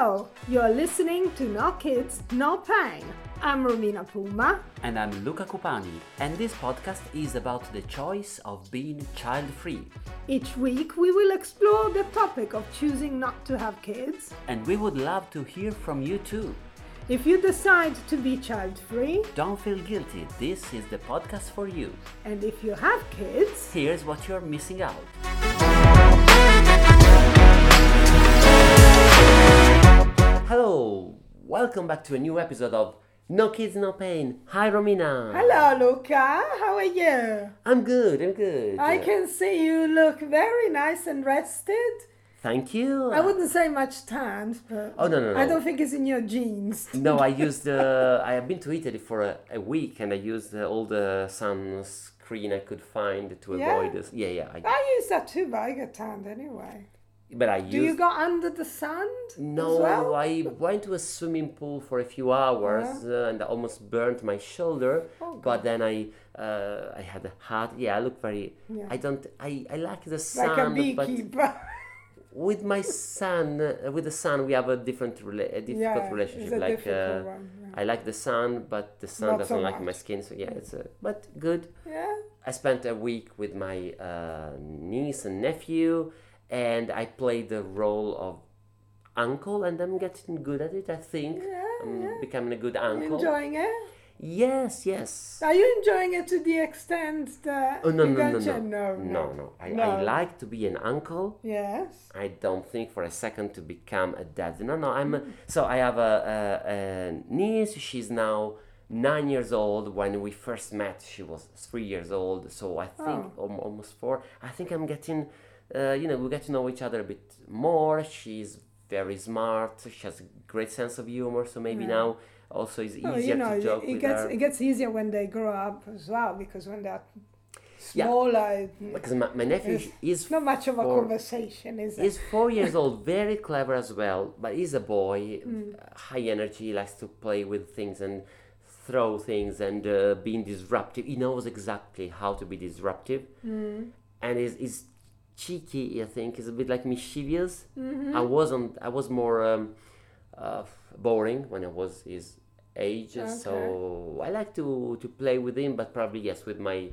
Hello, you're listening to No Kids, No Pain. I'm Romina Puma. And I'm Luca Cupani, and this podcast is about the choice of being child free. Each week we will explore the topic of choosing not to have kids. And we would love to hear from you too. If you decide to be child free, Don't feel guilty, this is the podcast for you. and if you have kids, Here's what you're missing out. Welcome back to a new episode of No Kids No Pain. Hi Romina. hello Luca, how are you? I'm good, I'm good. I can see you look very nice and rested. Thank you. I wouldn't say much tanned, but Oh, no, no, no. I don't think it's in your genes. No, I used. Uh, I have been to Italy for a, a week, and I used uh, all the sunscreen I could find to Yeah? avoid this. Yeah, yeah. I, I use that too, but I get tanned anyway. But I Do you go under the sand? No, well? I went to a swimming pool for a few hours uh, and I almost burnt my shoulder. Oh, but then I, uh, I had a hat. Yeah, I look very. Yeah. I don't. I, I like the sun. like a but beekeeper. with my son, uh, with the sun, we have a different, rela- a difficult yeah, relationship. A like. difficult Uh, one. I like the sun, but the sun Not doesn't so like my skin. So yeah, it's a, but good. Yeah. yeah. I spent a week with my uh, niece and nephew, and I played the role of uncle, and I'm getting good at it. I think Yeah, I'm yeah. becoming a good uncle. enjoying it? yes, yes. Are you enjoying it to the extent that Oh no no no no no no no! I, No. I like to be an uncle. Yes. I don't think for a second to become a dad. No, no, I'm a, mm. so I have a, a, a niece. She's now nine years old. When we first met, she was three years old. So I think oh. al- almost four. I think I'm getting, uh, you know, we get to know each other a bit more. She's very smart. She has a great sense of humor. So maybe Yeah. now also it's easier Oh, you know, to joke it with gets her. it gets easier when they grow up as well because when they're Yeah. smaller, it- because my, my nephew is not much of a for- conversation, is it? He's four years old, very clever as well, but he's a boy, Mm. high energy, likes to play with things and throw things and uh, being disruptive. He knows exactly how to be disruptive, Mm. and is is cheeky. I think he's a bit like mischievous. Mm-hmm. I wasn't. I was more um, uh, boring when I was his age, so I like to to play with him. But probably yes, with my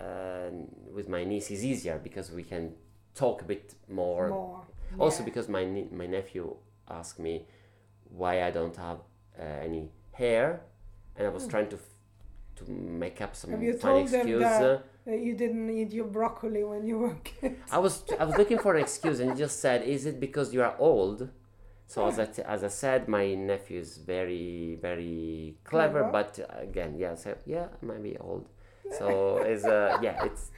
uh, with my niece is easier because we can talk a bit more. More. Also yeah. because my nie- my nephew asked me why I don't have uh, any hair, and I was trying to f- to make up some. Have you funny told excuse. Uh, that you didn't eat your broccoli when you were kids. I was I was looking for an excuse, and he just said, "Is it because you are old?" So as I, t- as I said, my nephew is very very clever, Clever. but again, yeah, so yeah, I might be old. So it's uh yeah, it's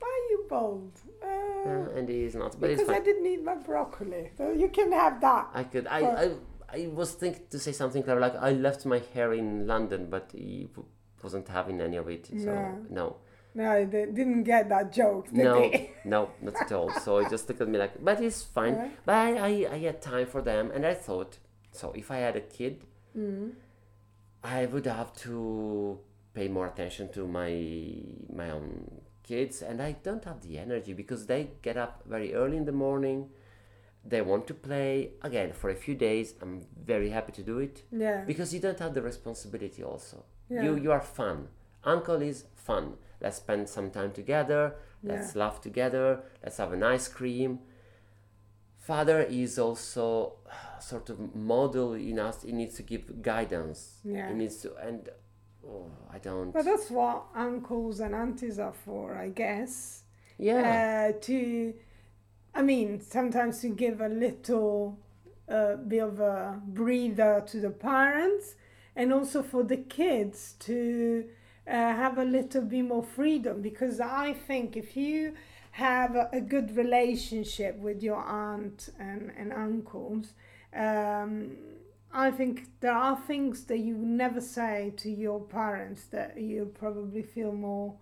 Why are you bold? Uh, uh, and he's not, but it's because I didn't eat my broccoli. So you can have that. I could I, I I was thinking to say something clever like I left my hair in London, but he w- wasn't having any of it. So No. no, No, they didn't get that joke, did no, no, not at all. So he just looked at me like, but it's fine. Yeah. But I, I I had time for them, and I thought, so if I had a kid, Mm. I would have to pay more attention to my my own kids, and I don't have the energy because they get up very early in the morning. They want to play again for a few days. I'm very happy to do it Yeah. because you don't have the responsibility. Also, Yeah. you you are fun. Uncle is fun. Let's spend some time together. Let's laugh together. Let's have an ice cream. Father is also sort of model in us. He needs to give guidance. Yeah. He needs to, and oh, I don't. But that's what uncles and aunties are for, I guess. yeah. Uh, to, I mean, sometimes to give a little uh, bit of a breather to the parents, and also for the kids to uh, have a little bit more freedom. Because I think if you have a, a good relationship with your aunt and, and uncles, um, I think there are things that you never say to your parents that you probably feel more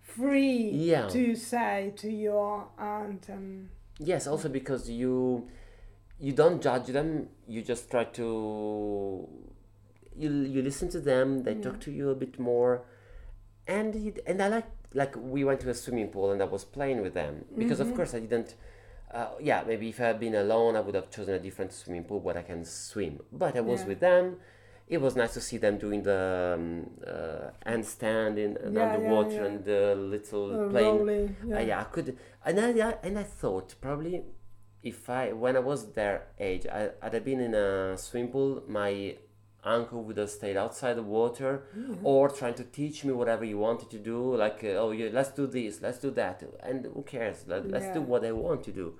free Yeah. to say to your aunt and Yes, also because you you don't judge them. You just try to you you listen to them. They talk to you a bit more, and you, and I like like we went to a swimming pool and I was playing with them because of course I didn't uh, yeah, maybe if I had been alone, I would have chosen a different swimming pool where I can swim. But I was Yeah. with them. It was nice to see them doing the um, uh, handstand in and Yeah, yeah, underwater yeah. and the little Uh, plane. rolling, Uh, yeah. I could, and I, I and I thought probably if I when I was their age, I, had I'd have been in a swimming pool, my uncle would have stayed outside the water or trying to teach me whatever he wanted to do, like uh, oh yeah, let's do this, let's do that, and who cares? Let, Let's do what I want to do.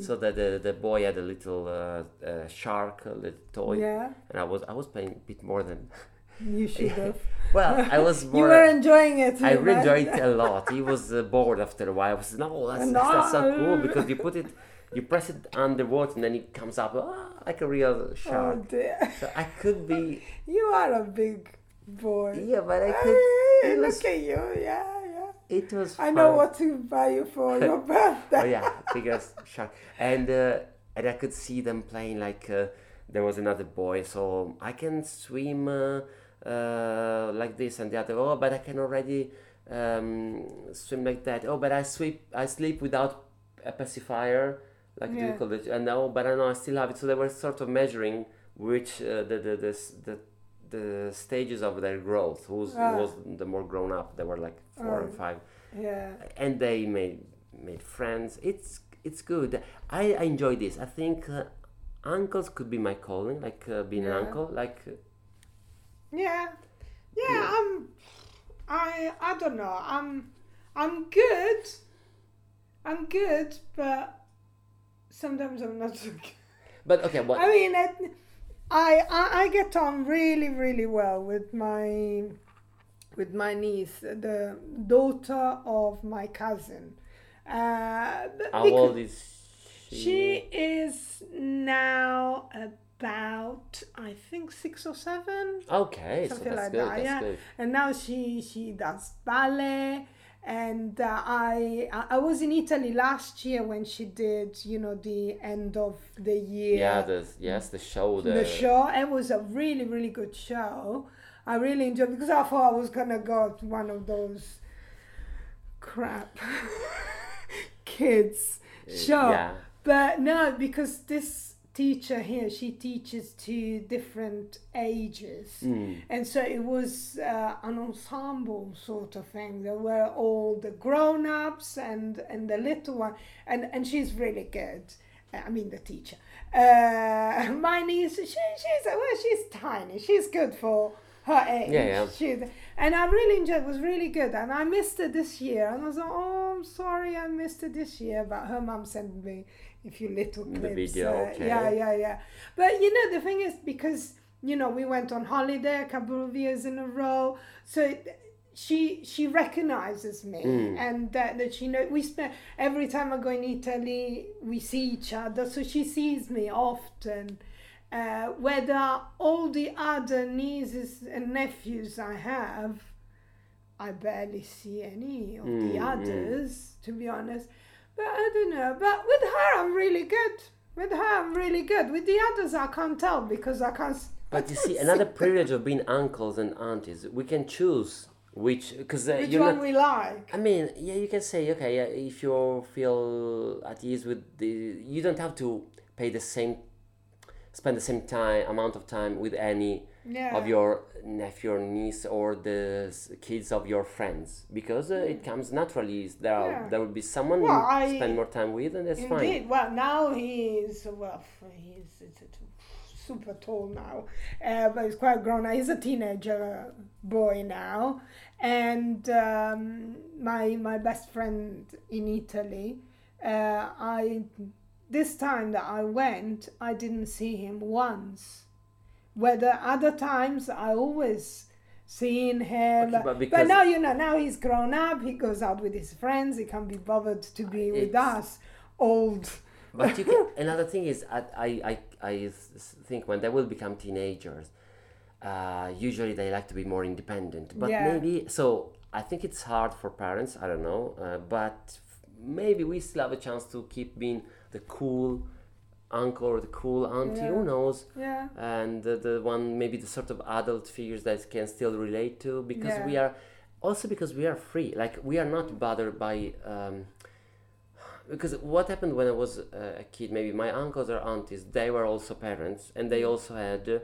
So that the, the boy had a little uh, uh, shark, a little toy, Yeah, and I was I was playing a bit more than you should have. well, I was bored you were enjoying it. I enjoyed it a lot. He was uh, bored after a while. I was no, that's, that's, that's so cool because you put it, you press it underwater and then it comes up ah, like a real Oh shark. dear, So I could be you are a big boy. yeah, but I could. Hey, was look at you, yeah, yeah. it was. I know what to buy you for your birthday. Oh yeah, biggest shark, and uh, and I could see them playing like uh, there was another boy, so I can swim uh, uh, like this and the other. Oh, but I can already um, swim like that. Oh, but I sleep I sleep without a pacifier, like do you Yeah. it? And no, but I know I still have it. So they were sort of measuring which uh, the, the the the the stages of their growth. Who's Ah. who was the more grown up? They were like four and five Yeah, and they made made friends. It's it's good. I, I enjoy this. I think uh, uncles could be my calling, like uh, being Yeah. an uncle. Like uh, yeah, yeah. Yeah. I'm. I I don't know. I'm I'm good. I'm good, but sometimes I'm not so good. but okay, what? I mean, I, I I get on really really well with my with my niece, the daughter of my cousin. Uh, how old is she? she is now about I think six or seven, Okay, so something that's like good. that. That's yeah, good. and now she she does ballet. And uh, I I was in Italy last year when she did you know the end of the year Yeah, the yes, the show. The, the show. It was a really, really good show. I really enjoyed because I thought I was gonna go to one of those crap kids show. Yeah. But no, because this teacher here, she teaches to different ages. Mm. And so it was uh, an ensemble sort of thing. There were all the grown ups and, and the little one. And, and she's really good. I mean, the teacher. Uh, my niece, she, she's, well, she's tiny. She's good for her age. Yeah, yeah. She's, and I really enjoyed it. was really good. And I missed it this year. And I was like, oh, I'm sorry I missed it this year. But her mom sent me a few little The video, uh, okay. Yeah, yeah, yeah. But you know, the thing is, because you know, we went on holiday a couple of years in a row, so it- she she recognizes me, Mm. and that, that she know we spend every time I go in Italy, we see each other, so she sees me often. Uh, whether all the other nieces and nephews I have, I barely see any of the Mm, mm. others, to be honest. But I don't know. But with her, I'm really good. With her, I'm really good. With the others, I can't tell because I can't. But you see, another privilege of being uncles and aunties, we can choose which because uh, which you're one not. we like. I mean, yeah, you can say okay, yeah, if you feel at ease with the, you don't have to pay the same, spend the same time amount of time with any Yeah. of your nephew or niece or the kids of your friends because uh, it comes naturally. There are, Yeah. there will be someone Well, you I- spend more time with, and that's Indeed. fine. Well, now he's well, he's, he's super tall now, uh, but he's quite grown. He's a teenager boy now, and um, my my best friend in Italy. Uh, I this time that I went, I didn't see him once. Whether other times I always seen him, Okay, but but, now you know now he's grown up. He goes out with his friends. He can't be bothered to be with us, old. But you can, another thing is, I, I, I think when they will become teenagers, uh, usually they like to be more independent. But Yeah. maybe, so I think it's hard for parents, I don't know, uh, but maybe we still have a chance to keep being the cool uncle or the cool auntie, Yeah. who knows? Yeah, And the, the one, maybe the sort of adult figures that can still relate to because we are, also because we are free. Like, we are not bothered by. Um, because what happened when I was uh, a kid, maybe my uncles or aunties, they were also parents, and they also had uh,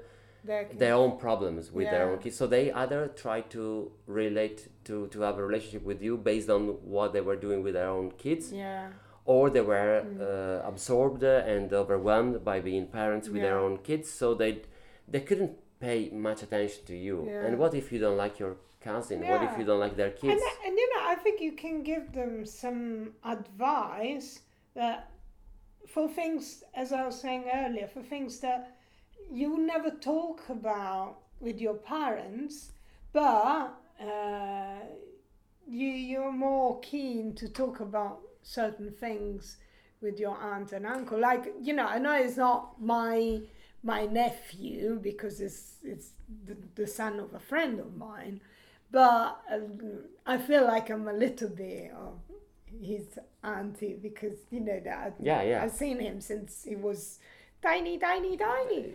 Their their own problems with their own kids. So they either try to relate to to have a relationship with you based on what they were doing with their own kids, Yeah. Or they were Mm. uh, absorbed and overwhelmed by being parents with their own kids. So they they couldn't pay much attention to you. Yeah. And what if you don't like your cousin? What if you don't like their kids? And, and you know, I think you can give them some advice that for things, as I was saying earlier, for things that you never talk about with your parents, but uh, you you're more keen to talk about certain things with your aunt and uncle. Like you know, I know it's not my my nephew because it's it's the, the son of a friend of mine, but um, I feel like I'm a little bit of his auntie because you know that Yeah, yeah. I've seen him since he was tiny, tiny, tiny.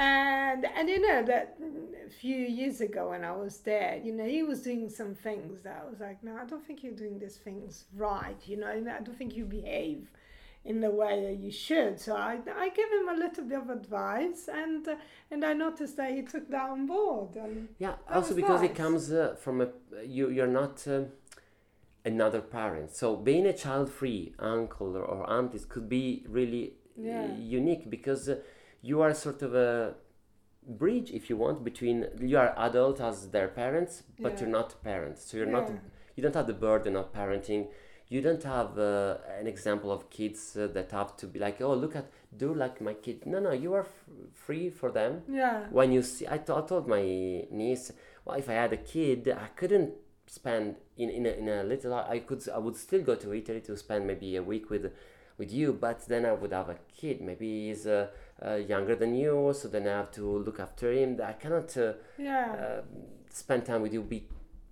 And and you know that a few years ago when I was there, you know, he was doing some things that I was like, no, I don't think you're doing these things right. You know, I don't think you behave in the way that you should. So I, I gave him a little bit of advice, and uh, and I noticed that he took that on board. And Yeah, also because it comes uh, from a you you're not um, another parent. So being a child-free uncle or, or aunties could be really uh, Yeah. unique because uh, you are sort of a bridge, if you want, between you are adult as their parents, but Yeah. you're not parents. So you're not you don't have the burden of parenting. You don't have uh, an example of kids uh, that have to be like, oh, look at, do like my kid. No, no, you are f- free for them yeah, when you see I, told my niece well if i had a kid i couldn't spend in, in, a, in a little i could i would still go to italy to spend maybe a week with with you but then i would have a kid maybe he's uh, uh, younger than you so then i have to look after him. I cannot uh, yeah, uh, spend time with you be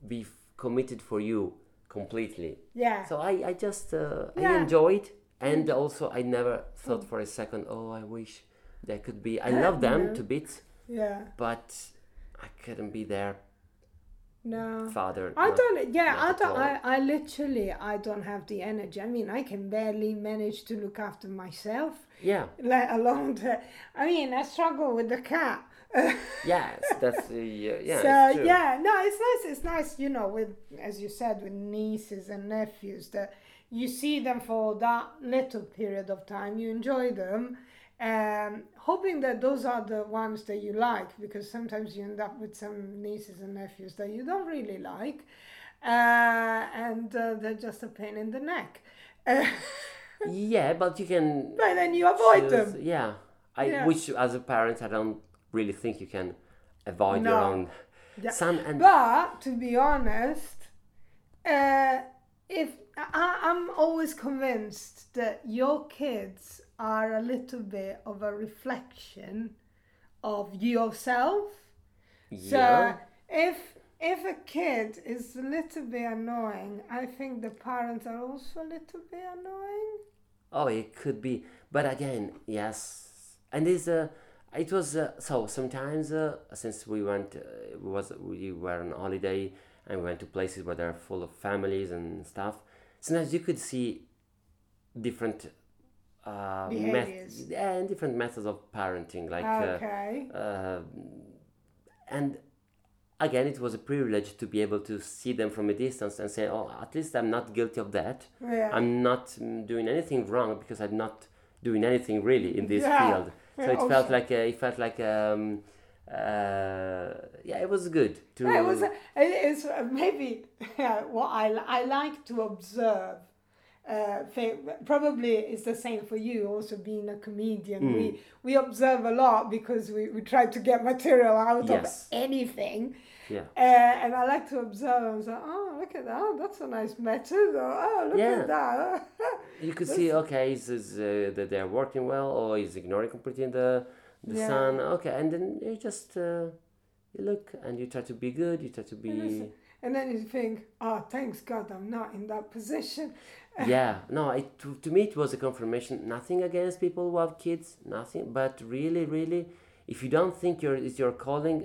be committed for you completely. Yeah. so i i just uh, i enjoyed and also i never thought for a second oh i wish there could be i love them No. to bits yeah. but I couldn't be their No. father. I not- don't. Yeah, I don't. I, I literally, I don't have the energy. I mean, I can barely manage to look after myself, Yeah, let alone. To, I mean, I struggle with the cat. yes, that's uh, yeah, yeah. so yeah, no, it's nice. It's nice, you know, with as you said, with nieces and nephews that you see them for that little period of time. You enjoy them, um, hoping that those are the ones that you like, because sometimes you end up with some nieces and nephews that you don't really like, uh, and uh, they're just a pain in the neck. Uh, Yeah, but you can but then you avoid choose- them. Yeah, I Yeah. which as a parent I don't really think you can avoid your own Yeah. son and But to be honest, uh, if I, I'm always convinced that your kids are a little bit of a reflection of yourself. yeah. So if if a kid is a little bit annoying, I think the parents are also a little bit annoying. Oh, it could be, but again, yes, and it's uh, it was uh, so sometimes uh, since we went, uh, it was we were on holiday and we went to places where they're full of families and stuff. Sometimes you could see different uh, Behaviors. yeah, and different methods of parenting, like uh, okay. uh, and again, it was a privilege to be able to see them from a distance and say, "Oh, at least I'm not guilty of that." yeah. I'm not mm, doing anything wrong because I'm not doing anything really in this Yeah. field. So Yeah, it felt like a, it felt like um, uh, yeah, it was good to. Yeah, it was. It, it's uh, maybe yeah, what I I like to observe. Uh, probably it's the same for you. Also being a comedian, Mm. we we observe a lot because we, we try to get material out Yes. of anything. yeah, Uh, and I like to observe and say, oh, look at that. That's a nice method. Or, oh, look Yeah. at that. you could see okay, is, is uh, that they're working well or is ignoring completely the the Yeah. son. Okay, and then you just uh, you look and you try to be good. You try to be. and then you think, oh, thanks God, I'm not in that position. yeah no it to, to me it was a confirmation nothing against people who have kids nothing but really really if you don't think your is your calling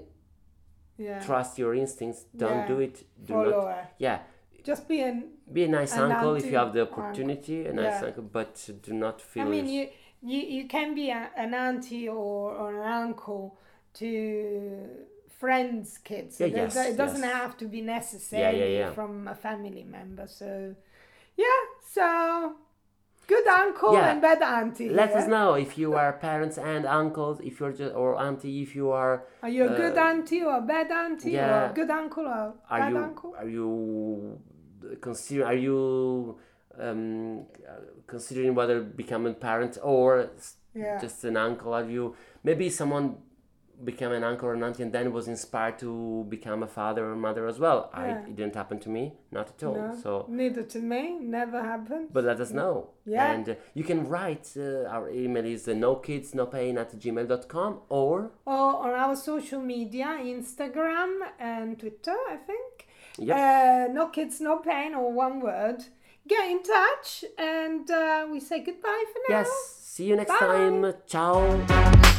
Yeah. trust your instincts don't Yeah. do it do Follow not her. yeah just be an. Be a nice An uncle if you have the opportunity, a nice Yeah. uncle, but do not feel. I mean, you you, you can be a, an auntie or, or an uncle to friends' kids. Yeah, yes, it doesn't yes. have to be necessary yeah. from a family member. So, yeah. So, good uncle Yeah. and bad auntie. Let yeah? us know if you are parents and uncles, if you're just or auntie, if you are Are you a good uh, auntie or a bad auntie or yeah. a good uncle or are bad you uncle? are you consider are you um, considering whether becoming a parent or Yeah. just an uncle? Are you maybe someone became an uncle or an auntie and then was inspired to become a father or mother as well? I it didn't happen to me, not at all. No, So. neither to me. Never happened. But let us know. Yeah. And uh, you can write, uh, our email is uh, no kids, no pain at gmail.com or, or on our social media, Instagram and Twitter, I think. Yeah. Uh, no kids, no pain, or one word. Get in touch, and uh, we say goodbye for now. yes, see you next Bye. time. Ciao.